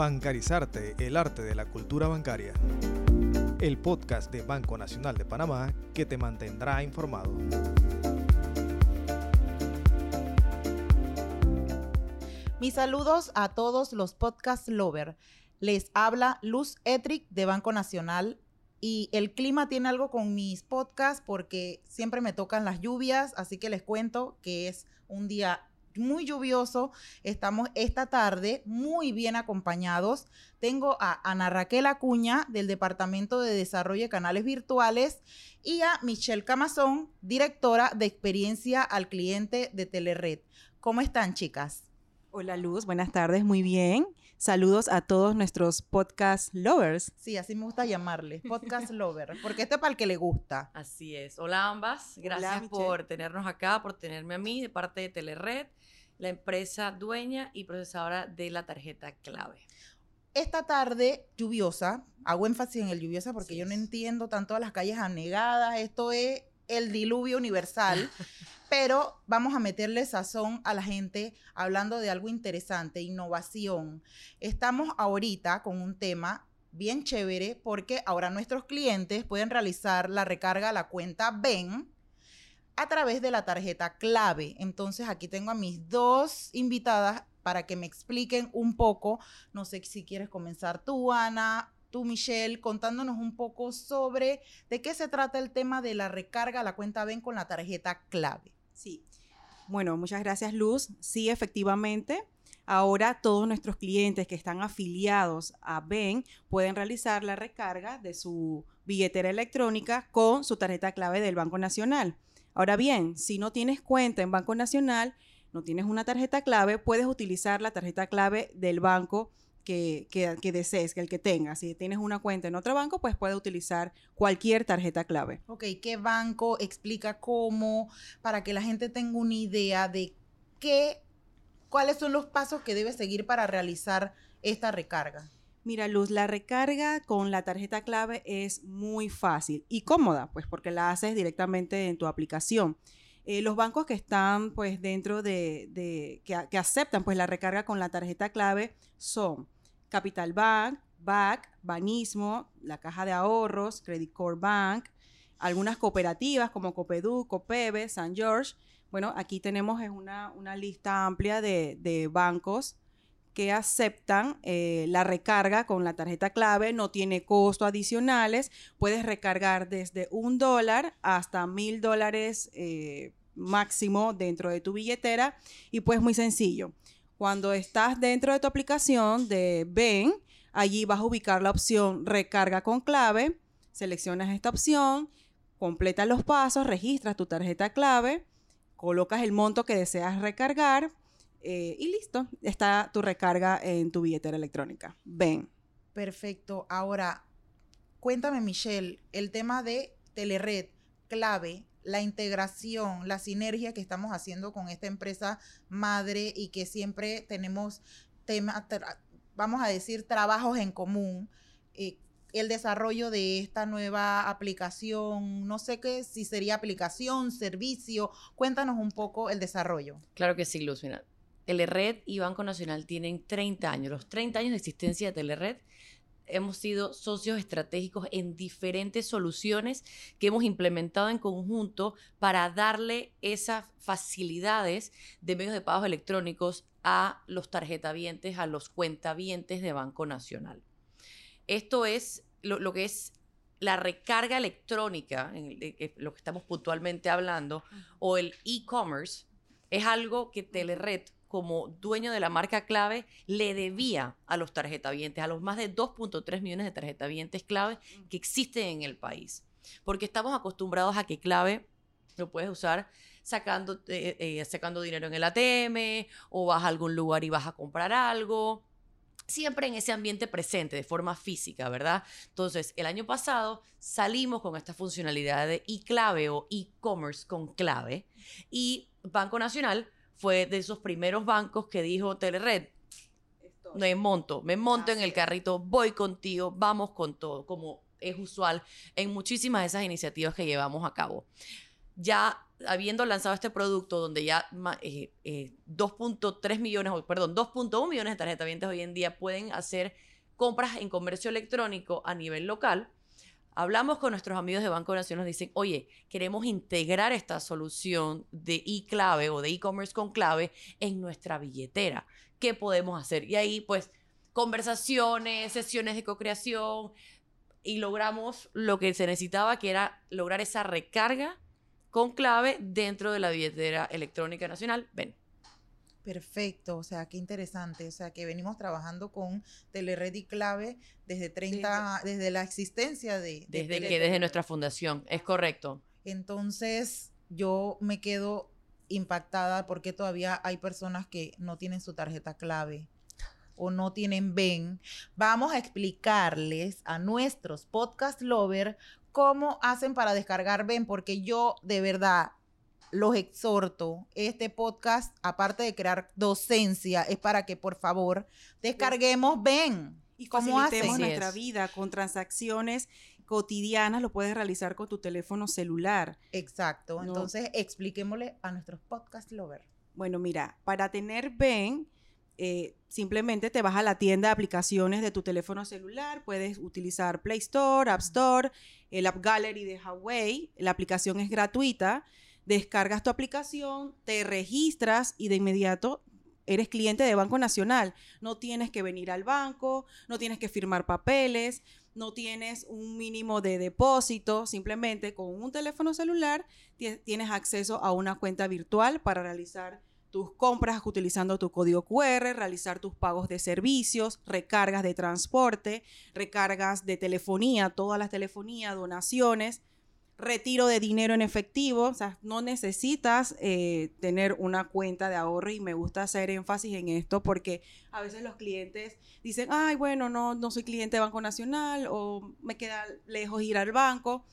Bancarizarte, el arte de la cultura bancaria. El podcast de Banco Nacional de Panamá que te mantendrá informado. Mis saludos a todos los podcast lover. Les habla Luz Etric de Banco Nacional y el clima tiene algo con mis podcasts porque siempre me tocan las lluvias, así que les cuento que es un día muy lluvioso. Estamos esta tarde muy bien acompañados. Tengo a Ana Raquel Acuña del Departamento de Desarrollo de Canales Virtuales y a Michelle Camazón, directora de experiencia al cliente de Telered. ¿Cómo están, chicas? Hola Luz, buenas tardes, muy bien. Saludos a todos nuestros podcast lovers. Sí, así me gusta llamarles, podcast lover, porque este es para el que le gusta. Así es. Hola ambas, gracias por tenernos acá, por tenerme a mí de parte de Telered, la empresa dueña y procesadora de la tarjeta clave. Esta tarde lluviosa, hago énfasis en el lluviosa porque yo no entiendo tanto las calles anegadas, esto es el diluvio universal. pero vamos a meterle sazón a la gente hablando de algo interesante, innovación. Estamos ahorita con un tema bien chévere porque ahora nuestros clientes pueden realizar la recarga a la cuenta BEN a través de la tarjeta clave. Entonces aquí tengo a mis dos invitadas para que me expliquen un poco. No sé si quieres comenzar tú, Ana, tú, Michelle, contándonos un poco sobre de qué se trata el tema de la recarga a la cuenta BEN con la tarjeta clave. Sí. Bueno, muchas gracias Luz. Sí, efectivamente. Ahora todos nuestros clientes que están afiliados a Ben pueden realizar la recarga de su billetera electrónica con su tarjeta clave del Banco Nacional. Ahora bien, si no tienes cuenta en Banco Nacional, no tienes una tarjeta clave, puedes utilizar la tarjeta clave del banco que, que, desees, que el que tengas. Si tienes una cuenta en otro banco, pues puedes utilizar cualquier tarjeta clave. Ok, ¿qué banco explica cómo? Para que la gente tenga una idea de qué, cuáles son los pasos que debe seguir para realizar esta recarga. Mira, Luz, la recarga con la tarjeta clave es muy fácil y cómoda, pues porque la haces directamente en tu aplicación. Eh, los bancos que están pues dentro de, que, aceptan pues la recarga con la tarjeta clave son Capital Bank, BAC, Banismo, la Caja de Ahorros, Credit Core Bank, algunas cooperativas como Copedu, Copebe, San George. Bueno, aquí tenemos una, una lista amplia de, bancos que aceptan eh, la recarga con la tarjeta clave, no tiene costos adicionales, puedes recargar desde un dólar hasta mil dólares eh, máximo dentro de tu billetera y pues muy sencillo. Cuando estás dentro de tu aplicación de Ben, allí vas a ubicar la opción recarga con clave, seleccionas esta opción, completas los pasos, registras tu tarjeta clave, colocas el monto que deseas recargar eh, y listo, está tu recarga en tu billetera electrónica. Ben. Perfecto. Ahora, cuéntame Michelle, el tema de Telered, clave, la integración, la sinergia que estamos haciendo con esta empresa madre y que siempre tenemos temas, vamos a decir, trabajos en común. Eh, el desarrollo de esta nueva aplicación, no sé qué, si sería aplicación, servicio, cuéntanos un poco el desarrollo. Claro que sí, Luz, mira, Telered y Banco Nacional tienen 30 años, los 30 años de existencia de Telered hemos sido socios estratégicos en diferentes soluciones que hemos implementado en conjunto para darle esas facilidades de medios de pagos electrónicos a los tarjetavientes, a los cuentavientes de Banco Nacional. Esto es lo, que es la recarga electrónica, en lo que estamos puntualmente hablando, o el e-commerce, es algo que Telered como dueño de la marca clave le debía a los tarjetavientes, a los más de 2.3 millones de tarjetavientes clave que existen en el país. Porque estamos acostumbrados a que clave lo puedes usar sacando, eh, eh, sacando dinero en el ATM o vas a algún lugar y vas a comprar algo siempre en ese ambiente presente, de forma física, ¿verdad? Entonces, el año pasado salimos con esta funcionalidad de e-clave o e-commerce con clave y Banco Nacional fue de esos primeros bancos que dijo Telered, me monto, me monto en el carrito, voy contigo, vamos con todo, como es usual en muchísimas de esas iniciativas que llevamos a cabo. ya habiendo lanzado este producto donde ya eh, 2.3 millones, perdón, 2.1 millones de tarjetavientes hoy en día pueden hacer compras en comercio electrónico a nivel local, hablamos con nuestros amigos de Banco Nación, nos dicen, oye, queremos integrar esta solución de e-clave o de e-commerce con clave en nuestra billetera. ¿Qué podemos hacer? Y ahí, pues, conversaciones, sesiones de co-creación, y logramos lo que se necesitaba, que era lograr esa recarga con clave dentro de la billetera electrónica nacional. Ven. Perfecto, o sea, qué interesante. O sea, que venimos trabajando con Telered y Clave desde 30, desde, la existencia de... desde que, desde nuestra fundación, es correcto. Entonces, yo me quedo impactada porque todavía hay personas que no tienen su tarjeta clave o no tienen Ben. Vamos a explicarles a nuestros podcast lover cómo hacen para descargar Ben, porque yo de verdad los exhorto, este podcast, aparte de crear docencia, es para que por favor descarguemos Ben. Y facilitemos nuestra vida con transacciones cotidianas, lo puedes realizar con tu teléfono celular. Exacto. Entonces, expliquémosle a nuestros podcast lovers. Bueno, mira, para tener Ben, eh, simplemente te vas a la tienda de aplicaciones de tu teléfono celular, puedes utilizar Play Store, App Store, el App Gallery de Huawei, la aplicación es gratuita descargas tu aplicación, te registras y de inmediato eres cliente de Banco Nacional. No tienes que venir al banco, no tienes que firmar papeles, no tienes un mínimo de depósito, simplemente con un teléfono celular tienes acceso a una cuenta virtual para realizar tus compras utilizando tu código QR, realizar tus pagos de servicios, recargas de transporte, recargas de telefonía, todas las telefonías, donaciones retiro de dinero en efectivo, o sea, no necesitas eh, tener una cuenta de ahorro y me gusta hacer énfasis en esto porque a veces los clientes dicen, ay, bueno, no, no soy cliente de Banco Nacional o me queda lejos ir al banco.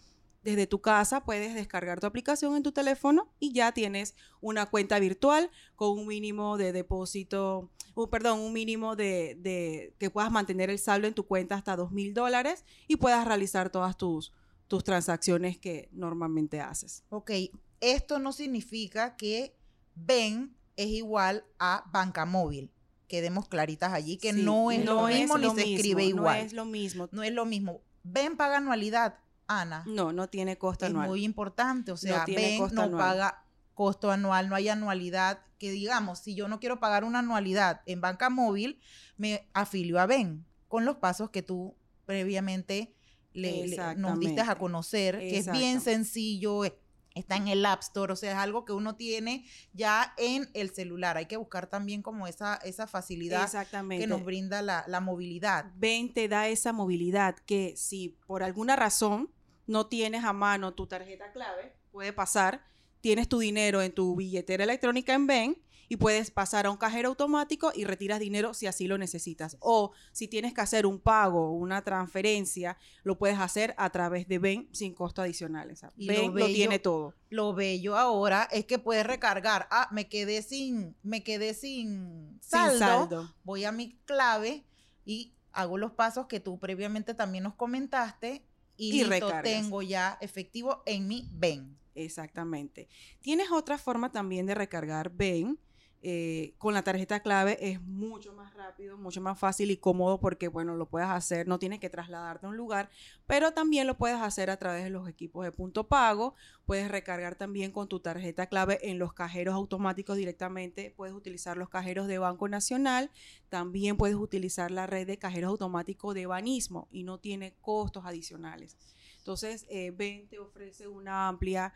Desde tu casa puedes descargar tu aplicación en tu teléfono y ya tienes una cuenta virtual con un mínimo de depósito, perdón, un mínimo de, de que puedas mantener el saldo en tu cuenta hasta dos mil dólares y puedas realizar todas tus, tus transacciones que normalmente haces. Ok, esto no significa que Ben es igual a banca móvil. Quedemos claritas allí que no es lo mismo ni se escribe igual. No es lo mismo. No es lo mismo. Ben paga anualidad, Ana. No, no tiene costo anual. Es muy importante. O sea, Ben no paga costo anual, no hay anualidad. Que digamos, si yo no quiero pagar una anualidad en banca móvil, me afilio a Ben con los pasos que tú previamente le, nos diste a conocer, que es bien sencillo, está en el App Store, o sea, es algo que uno tiene ya en el celular. Hay que buscar también como esa, esa facilidad que nos brinda la, la movilidad. Ven, te da esa movilidad que si por alguna razón no tienes a mano tu tarjeta clave, puede pasar, tienes tu dinero en tu billetera electrónica en Ven y puedes pasar a un cajero automático y retiras dinero si así lo necesitas. O si tienes que hacer un pago, una transferencia, lo puedes hacer a través de Ben sin costo adicional. y lo, tiene todo. Lo bello ahora es que puedes recargar. Ah, me quedé sin, me quedé sin saldo. Voy a mi clave y hago los pasos que tú previamente también nos comentaste y, y tengo ya efectivo en mi Ben. Exactamente. Tienes otra forma también de recargar Ben eh, con la tarjeta clave es mucho más rápido, mucho más fácil y cómodo porque, bueno, lo puedes hacer, no tienes que trasladarte a un lugar, pero también lo puedes hacer a través de los equipos de punto pago, puedes recargar también con tu tarjeta clave en los cajeros automáticos directamente, puedes utilizar los cajeros de Banco Nacional, también puedes utilizar la red de cajeros automáticos de Banismo y no tiene costos adicionales. Entonces, eh, ofrece una amplia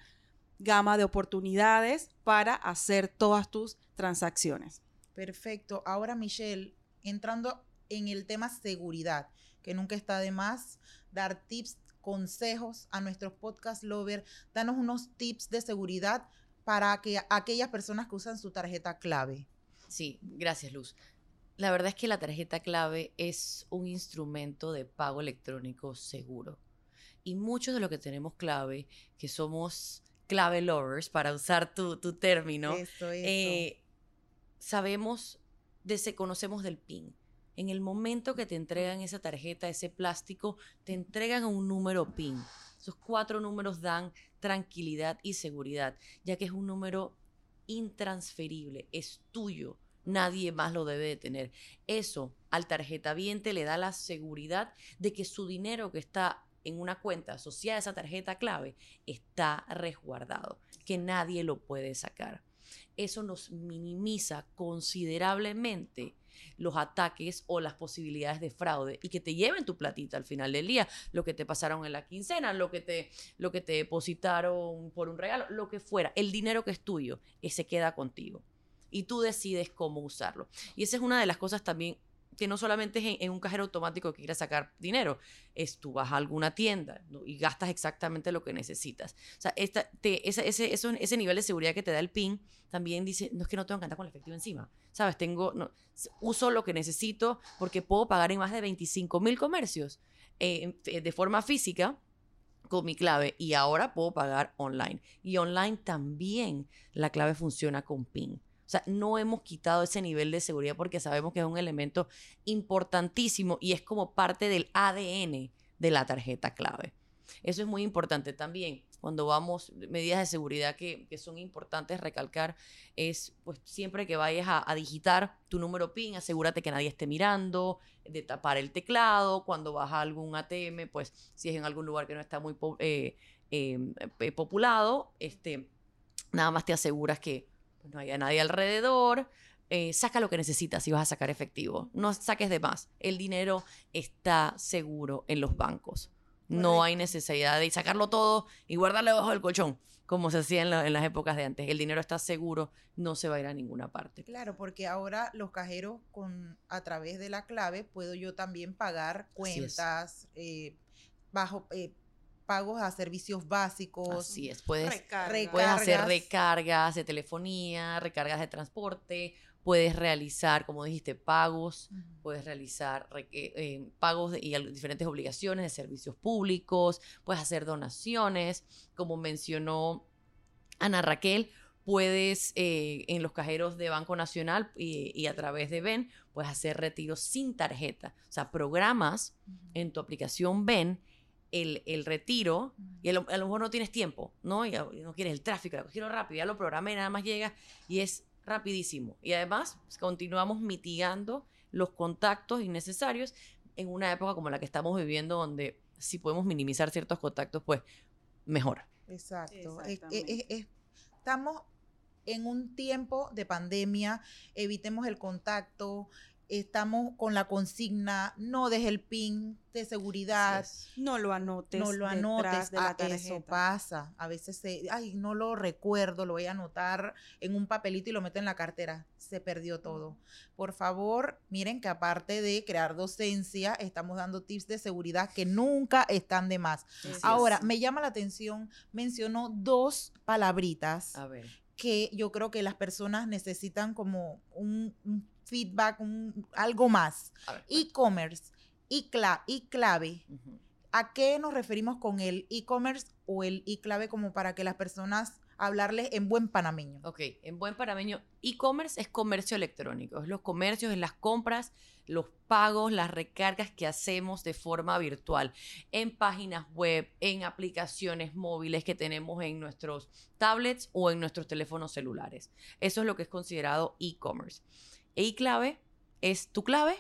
gama de oportunidades para hacer todas tus transacciones. Perfecto. Ahora, Michelle, entrando en el tema seguridad, que nunca está de más dar tips, consejos a nuestros podcast lovers. Danos unos tips de seguridad para que aquellas personas que usan su tarjeta clave. Sí, gracias, Luz. La verdad es que la tarjeta clave es un instrumento de pago electrónico seguro. Y muchos de los que tenemos clave, que somos clave lovers, para usar tu, término, eh, sabemos, de, conocemos del PIN. En el momento que te entregan esa tarjeta, ese plástico, te entregan un número PIN. Esos cuatro números dan tranquilidad y seguridad, ya que es un número intransferible, es tuyo, nadie más lo debe de tener. Eso al tarjeta viente le da la seguridad de que su dinero que está en una cuenta asociada a esa tarjeta clave está resguardado, que nadie lo puede sacar. Eso nos minimiza considerablemente los ataques o las posibilidades de fraude y que te lleven tu platita al final del día, lo que te pasaron en la quincena, lo que te, lo que te depositaron por un regalo, lo que fuera, el dinero que es tuyo, ese queda contigo y tú decides cómo usarlo. Y esa es una de las cosas también que no solamente es en, un cajero automático que quieras sacar dinero, es tú vas a alguna tienda y gastas exactamente lo que necesitas. O sea, esta, te, ese, ese, nivel de seguridad que te da el PIN también dice, no es que no tengo que andar con el efectivo encima, ¿sabes? Tengo, no, uso lo que necesito porque puedo pagar en más de 25 mil comercios eh, de forma física con mi clave y ahora puedo pagar online. Y online también la clave funciona con PIN. Sea, no hemos quitado ese nivel de seguridad porque sabemos que es un elemento importantísimo y es como parte del ADN de la tarjeta clave. Eso es muy importante también. Cuando vamos, medidas de seguridad que, son importantes recalcar es, pues siempre que vayas a, digitar tu número PIN, asegúrate que nadie esté mirando, de tapar el teclado. Cuando vas a algún ATM, pues si es en algún lugar que no está muy eh, eh, populado, este, nada más te aseguras que no haya nadie alrededor. Eh, saca lo que necesitas si vas a sacar efectivo. No saques de más. El dinero está seguro en los bancos. No hay necesidad de sacarlo todo y guardarlo debajo del colchón, como se hacía en, las épocas de antes. El dinero está seguro, no se va a ir a ninguna parte. Claro, porque ahora los cajeros con a través de la clave puedo yo también pagar cuentas eh, bajo eh, pagos a servicios básicos. Así es, puedes, puedes hacer recargas de telefonía, recargas de transporte, puedes realizar, como dijiste, pagos, puedes realizar eh, eh, pagos y diferentes obligaciones de servicios públicos, puedes hacer donaciones, como mencionó Ana Raquel, puedes eh, en los cajeros de Banco Nacional y, a través de Ben, puedes hacer retiros sin tarjeta. O sea, programas en tu aplicación Ben el, retiro y a lo, mejor no tienes tiempo, ¿no? Y, no quieres el tráfico, lo quiero rápido, ya lo programé, nada más llega y es rapidísimo. Y además pues, continuamos mitigando los contactos innecesarios en una época como la que estamos viviendo donde si podemos minimizar ciertos contactos, pues mejor. Exacto. estamos en un tiempo de pandemia, evitemos el contacto, estamos con la consigna, no deje el pin de seguridad. No lo anotes. No lo anotes. De la ah, eso pasa. A veces se, ay, no lo recuerdo, lo voy a anotar en un papelito y lo meto en la cartera. Se perdió todo. Por favor, miren que aparte de crear docencia, estamos dando tips de seguridad que nunca están de más. Ahora, me llama la atención, mencionó dos palabritas. Que yo creo que las personas necesitan como un, un feedback, algo más. E-commerce y, clave. ¿A qué nos referimos con el e-commerce o el e-clave como para que las personas hablarles en buen panameño? Ok, en buen panameño, e-commerce es comercio electrónico, es los comercios, es las compras, los pagos, las recargas que hacemos de forma virtual en páginas web, en aplicaciones móviles que tenemos en nuestros tablets o en nuestros teléfonos celulares. Eso es lo que es considerado e-commerce. E-clave es tu clave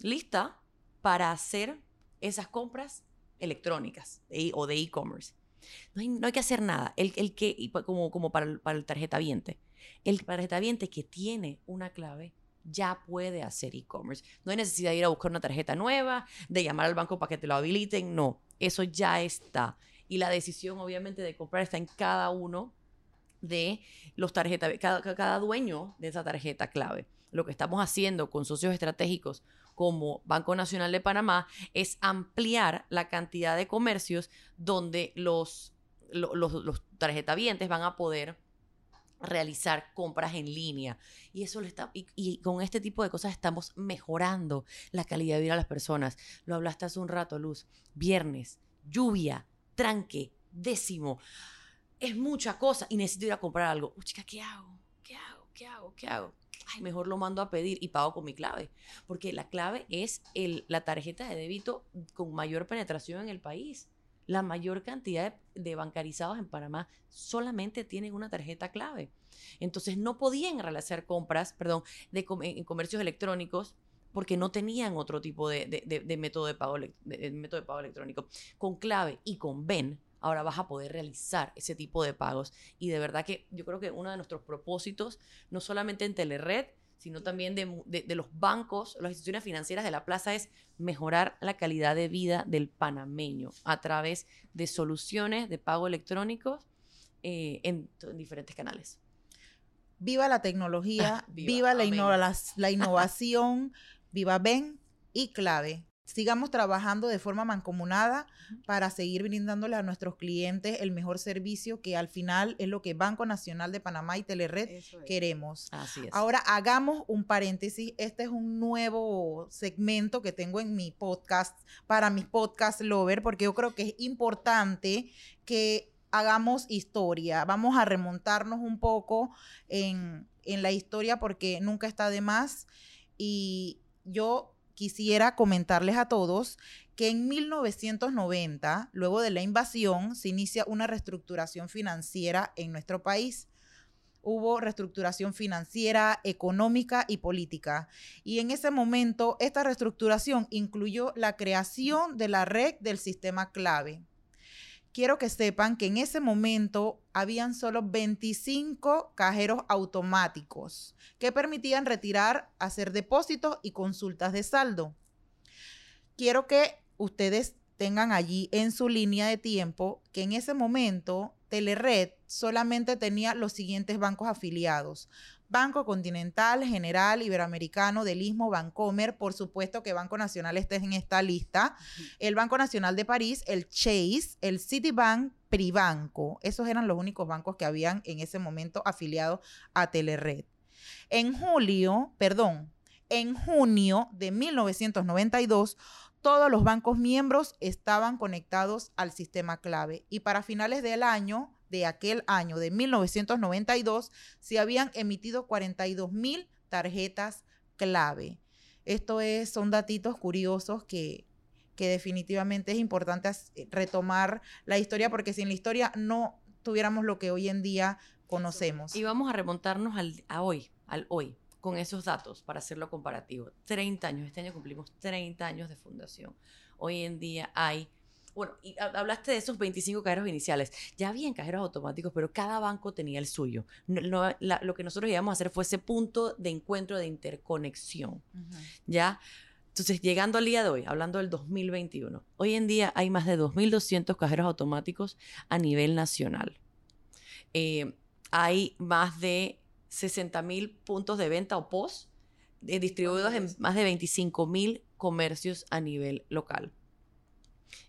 lista para hacer esas compras electrónicas o de e-commerce. No hay, que hacer nada. El, el que, como, como para, el, para el tarjeta viente. El tarjeta viente que tiene una clave ya puede hacer e-commerce. No hay necesidad de ir a buscar una tarjeta nueva, de llamar al banco para que te lo habiliten. No, eso ya está. Y la decisión, obviamente, de comprar está en cada uno de los tarjetas, cada, cada dueño de esa tarjeta clave. Lo que estamos haciendo con socios estratégicos como Banco Nacional de Panamá es ampliar la cantidad de comercios donde los, los, los van a poder realizar compras en línea. Y eso lo está, y, con este tipo de cosas estamos mejorando la calidad de vida de las personas. Lo hablaste hace un rato, Luz. Viernes, lluvia, tranque, décimo es mucha cosa y necesito ir a comprar algo. chica, ¿qué hago? ¿Qué hago? ¿Qué hago? ¿Qué hago? Ay, mejor lo mando a pedir y pago con mi clave. Porque la clave es la tarjeta de débito con mayor penetración en el país. La mayor cantidad de, bancarizados en Panamá solamente tienen una tarjeta clave. Entonces no podían realizar compras, perdón, de, en comercios electrónicos porque no tenían otro tipo de, método, de pago, método de pago electrónico. Con clave y con BEN, ahora vas a poder realizar ese tipo de pagos. Y de verdad que yo creo que uno de nuestros propósitos, no solamente en Telered, sino también de, mu- de- de los bancos, las instituciones financieras de la plaza, es mejorar la calidad de vida del panameño a través de soluciones de pago electrónicos eh, en, en diferentes canales. Viva la tecnología, Viva, viva, la, la innovación, viva Ben y clave. Sigamos trabajando de forma mancomunada para seguir brindándole a nuestros clientes el mejor servicio que al final es lo que Banco Nacional de Panamá y Telered es. queremos. Así es. Ahora hagamos un paréntesis. Este es un nuevo segmento que tengo en mi podcast para mis podcast lover, porque yo creo que es importante que hagamos historia. Vamos a remontarnos un poco en, en la historia porque nunca está de más. Y yo quisiera comentarles a todos que en 1990, luego de la invasión, se inicia una reestructuración financiera en nuestro país hubo reestructuración financiera, económica y política. Y en ese momento, esta reestructuración incluyó la creación de la red del sistema clave. Quiero que sepan que en ese momento habían solo 25 cajeros automáticos que permitían retirar, hacer depósitos y consultas de saldo. Quiero que ustedes tengan allí en su línea de tiempo que en ese momento Telered solamente tenía los siguientes bancos afiliados. Banco Continental, General, Iberoamericano, del Istmo, Bancomer, por supuesto que Banco Nacional esté en esta lista, el Banco Nacional de París, el Chase, el Citibank, Pribanco. Esos eran los únicos bancos que habían en ese momento afiliados a Telered. En julio, perdón, en junio de 1992, todos los bancos miembros estaban conectados al sistema clave y para finales del año, de aquel año de 1992, se habían emitido 42 mil tarjetas clave. Esto es, son datitos curiosos que, que definitivamente es importante as- retomar la historia porque sin la historia no tuviéramos lo que hoy en día conocemos. Y vamos a remontarnos al, a hoy, al hoy, con esos datos para hacerlo comparativo. 30 años, este año cumplimos 30 años de fundación. Hoy en día hay, bueno, y ha- hablaste de esos 25 cajeros iniciales. Ya habían cajeros automáticos, pero cada banco tenía el suyo. No- no- la- lo que nosotros íbamos a hacer fue ese punto de encuentro, de interconexión. ¿ya? Entonces, llegando al día de hoy, hablando del 2021, hoy en día hay más de 2.200 cajeros automáticos a nivel nacional. Eh, hay más de 60.000 puntos de venta o POS eh, distribuidos en más de 25.000 comercios a nivel local.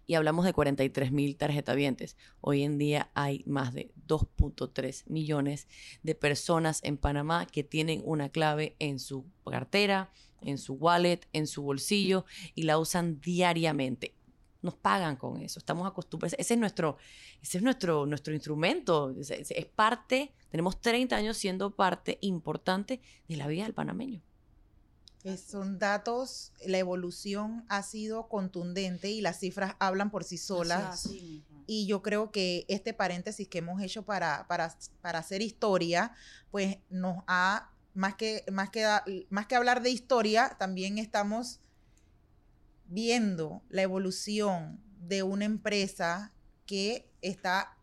Y hablamos de 43.000 tarjetavientes. Hoy en día hay más de 2.3 millones de personas en Panamá que tienen una clave en su cartera, en su wallet, en su bolsillo y la usan diariamente. Nos pagan con eso, estamos acostumbrados. Ese es nuestro, ese es nuestro, nuestro instrumento. Es- es parte, tenemos 30 años siendo parte importante de la vida del panameño. Son datos, la evolución ha sido contundente y las cifras hablan por sí solas. Y yo creo que este paréntesis que hemos hecho para, para, para hacer historia, pues nos ha, más que, más, que, más que hablar de historia, también estamos viendo la evolución de una empresa que está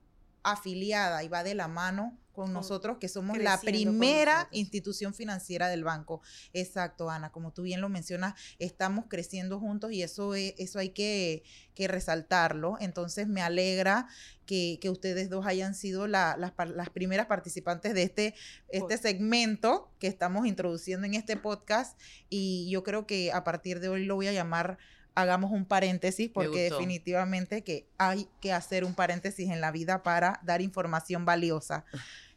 afiliada y va de la mano con Con- nosotros, que somos la primera institución financiera del banco. Exacto, Ana, como tú bien lo mencionas, estamos creciendo juntos y eso, es- eso hay que, que resaltarlo. Entonces me alegra que, que ustedes dos hayan sido la- las, las primeras participantes de este, este segmento que estamos introduciendo en este podcast y yo creo que a partir de hoy lo voy a llamar hagamos un paréntesis porque definitivamente que hay que hacer un paréntesis en la vida para dar información valiosa.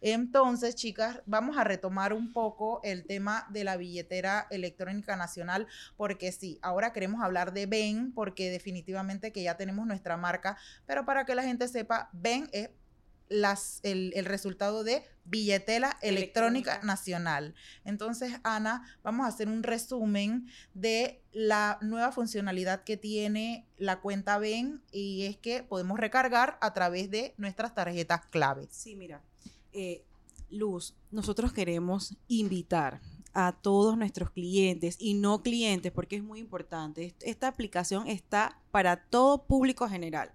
Entonces, chicas, vamos a retomar un poco el tema de la billetera electrónica nacional, porque sí, ahora queremos hablar de Ben, porque definitivamente que ya tenemos nuestra marca, pero para que la gente sepa, Ben es las, el, el resultado de billetera electrónica, Electrónica. nacional. Entonces, Ana, vamos a hacer un resumen de la nueva funcionalidad que tiene la cuenta BEN y es que podemos recargar a través de nuestras tarjetas claves. Sí, mira, eh, Luz, nosotros queremos invitar a todos nuestros clientes y no clientes, porque es muy importante. Est- Esta aplicación está para todo público general,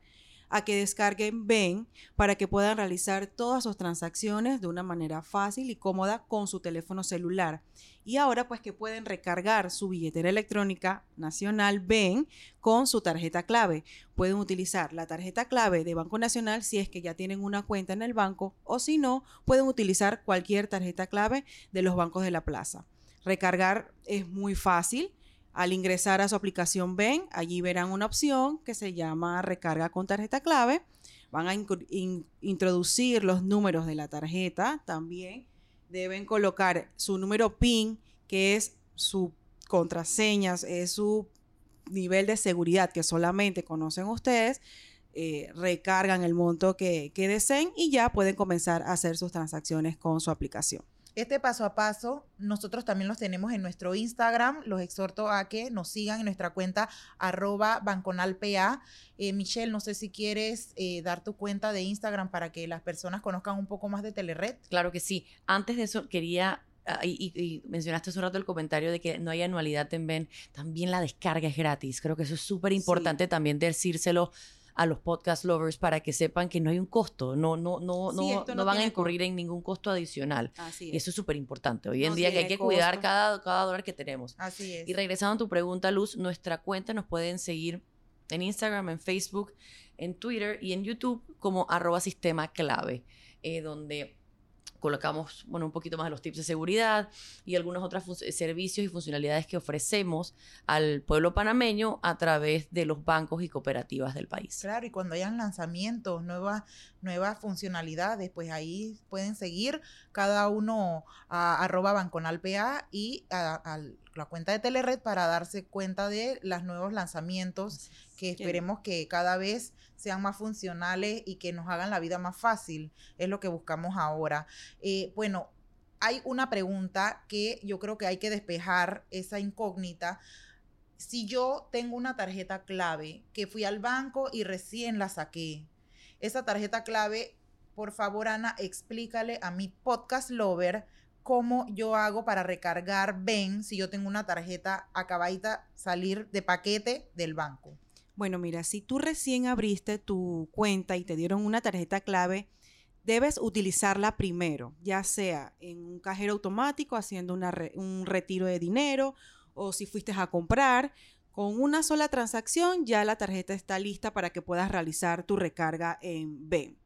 a que descarguen Ben para que puedan realizar todas sus transacciones de una manera fácil y cómoda con su teléfono celular. Y ahora pues que pueden recargar su billetera electrónica nacional Ben con su tarjeta clave. Pueden utilizar la tarjeta clave de Banco Nacional si es que ya tienen una cuenta en el banco o si no, pueden utilizar cualquier tarjeta clave de los bancos de la plaza. Recargar es muy fácil. Al ingresar a su aplicación Ben, allí verán una opción que se llama recarga con tarjeta clave. Van a introducir los números de la tarjeta también. Deben colocar su número PIN, que es su contraseña, es su nivel de seguridad que solamente conocen ustedes. eh, recargan el monto que, que deseen y ya pueden comenzar a hacer sus transacciones con su aplicación. Este paso a paso, nosotros también los tenemos en nuestro Instagram. Los exhorto a que nos sigan en nuestra cuenta arroba banconalpa. Eh, Michelle, no sé si quieres eh, dar tu cuenta de Instagram para que las personas conozcan un poco más de Telered. Claro que sí. Antes de eso, quería. ah, Y, mencionaste hace un rato el comentario de que no hay anualidad en Ben. También la descarga es gratis. Creo que eso es súper importante también decírselo a los podcast lovers para que sepan que no hay un costo. No, no, no, Sí, no, no no van a incurrir en ningún costo adicional. Así Y eso es súper importante. Hoy en No día que hay que cuidar cada, cada dólar que tenemos. Así es. Y regresando a tu pregunta, Luz, nuestra cuenta nos pueden seguir en Instagram, en Facebook, en Twitter y en YouTube como arroba sistema clave, eh, donde colocamos bueno, un poquito más de los tips de seguridad y algunos otros servicios y funcionalidades que ofrecemos al pueblo panameño a través de los bancos y cooperativas del país. Claro, y cuando hayan lanzamientos, nuevas, nuevas funcionalidades, pues ahí pueden seguir cada uno a arroba banconalpa y a, a la cuenta de Telered para darse cuenta de los nuevos lanzamientos que esperemos que cada vez sean más funcionales y que nos hagan la vida más fácil. Es lo que buscamos ahora. Eh, bueno, hay una pregunta que yo creo que hay que despejar esa incógnita. Si yo tengo una tarjeta clave que fui al banco y recién la saqué, esa tarjeta clave, por favor, Ana, explícale a mi podcast lover cómo yo hago para recargar Ben si yo tengo una tarjeta acabadita salir de paquete del banco. Bueno, mira, si tú recién abriste tu cuenta y te dieron una tarjeta clave, debes utilizarla primero, ya sea en un cajero automático haciendo un retiro de dinero o si fuiste a comprar. Con una sola transacción ya la tarjeta está lista para que puedas realizar tu recarga en Ben.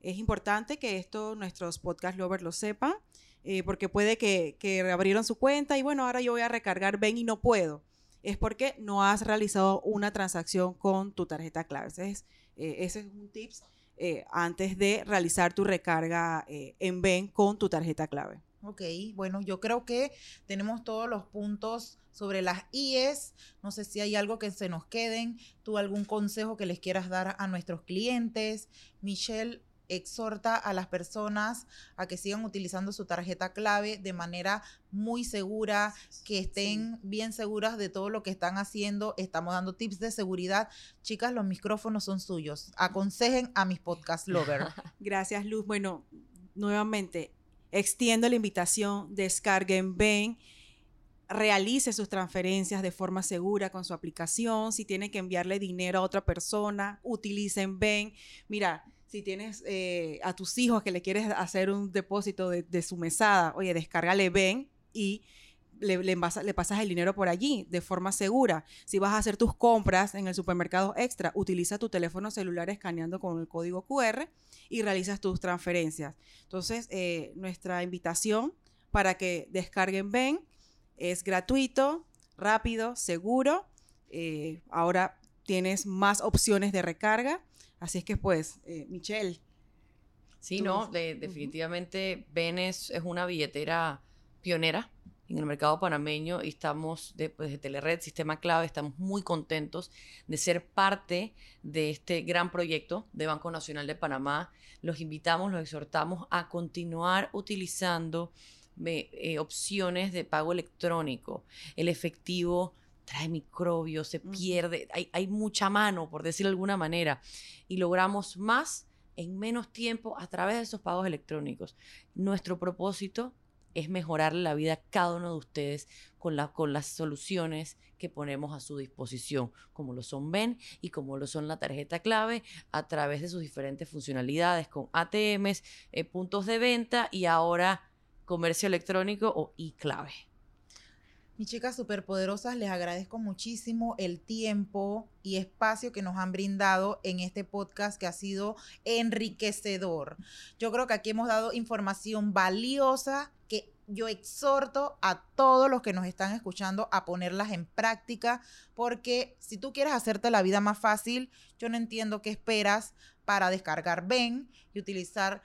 Es importante que esto nuestros podcast lovers lo sepan, eh, porque puede que, que abrieron su cuenta y bueno, ahora yo voy a recargar Ben y no puedo es porque no has realizado una transacción con tu tarjeta clave. Ese es, eh, un tips eh, antes de realizar tu recarga en Ben con tu tarjeta clave. Ok, bueno, yo creo que tenemos todos los puntos sobre las IES. No sé si hay algo que se nos queden. ¿Tú algún consejo que les quieras dar a nuestros clientes? Michelle exhorta a las personas a que sigan utilizando su tarjeta clave de manera muy segura, que estén bien seguras de todo lo que están haciendo. Estamos dando tips de seguridad. Chicas, los micrófonos son suyos. Aconsejen a mis podcast lovers. Gracias, Luz. Bueno, nuevamente, extiendo la invitación, descarguen Ben, realice sus transferencias de forma segura con su aplicación. Si tienen que enviarle dinero a otra persona, utilicen Ben. Mira, si tienes eh, a tus hijos que le quieres hacer un depósito de, de su mesada, oye, descárgale Ben y le, pasas el dinero por allí de forma segura. Si vas a hacer tus compras en el supermercado extra, utiliza tu teléfono celular escaneando con el código QR y realizas tus transferencias. Entonces, eh, nuestra invitación para que descarguen Ben es gratuito, rápido, seguro. Eh, ahora tienes más opciones de recarga. Así es que, pues, eh, Michelle, Sí, no, de- definitivamente Ben es, es una billetera pionera en el mercado panameño y estamos de, pues, de Telered, Sistema Clave, estamos muy contentos de ser parte de este gran proyecto de Banco Nacional de Panamá. Los invitamos, los exhortamos a continuar utilizando eh, opciones de pago electrónico. El efectivo trae microbios, se pierde, hay, hay mucha mano, por decirlo de alguna manera, y logramos más en menos tiempo a través de esos pagos electrónicos. Nuestro propósito es mejorar la vida a cada uno de ustedes con, la, con las soluciones que ponemos a su disposición, como lo son Ben y como lo son la tarjeta clave, a través de sus diferentes funcionalidades con ATMs, eh, puntos de venta y ahora comercio electrónico o e-clave. Mis chicas superpoderosas, les agradezco muchísimo el tiempo y espacio que nos han brindado en este podcast que ha sido enriquecedor. Yo creo que aquí hemos dado información valiosa que yo exhorto a todos los que nos están escuchando a ponerlas en práctica, porque si tú quieres hacerte la vida más fácil, yo no entiendo qué esperas para descargar Ben y utilizar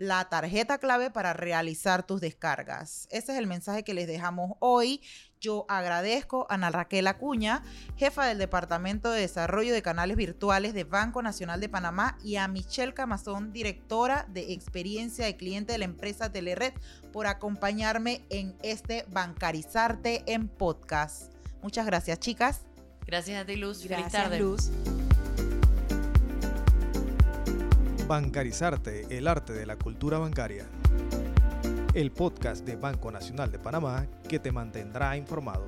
la tarjeta clave para realizar tus descargas. Ese es el mensaje que les dejamos hoy. Yo agradezco a Ana Raquel Acuña, jefa del Departamento de Desarrollo de Canales Virtuales de Banco Nacional de Panamá, y a Michelle Camazón, directora de Experiencia de Cliente de la empresa Telered, por acompañarme en este Bancarizarte en podcast. Muchas gracias, chicas. Gracias a ti, Luz. Gracias, Feliz tarde. Luz. Bancarizarte, el arte de la cultura bancaria. El podcast de Banco Nacional de Panamá que te mantendrá informado.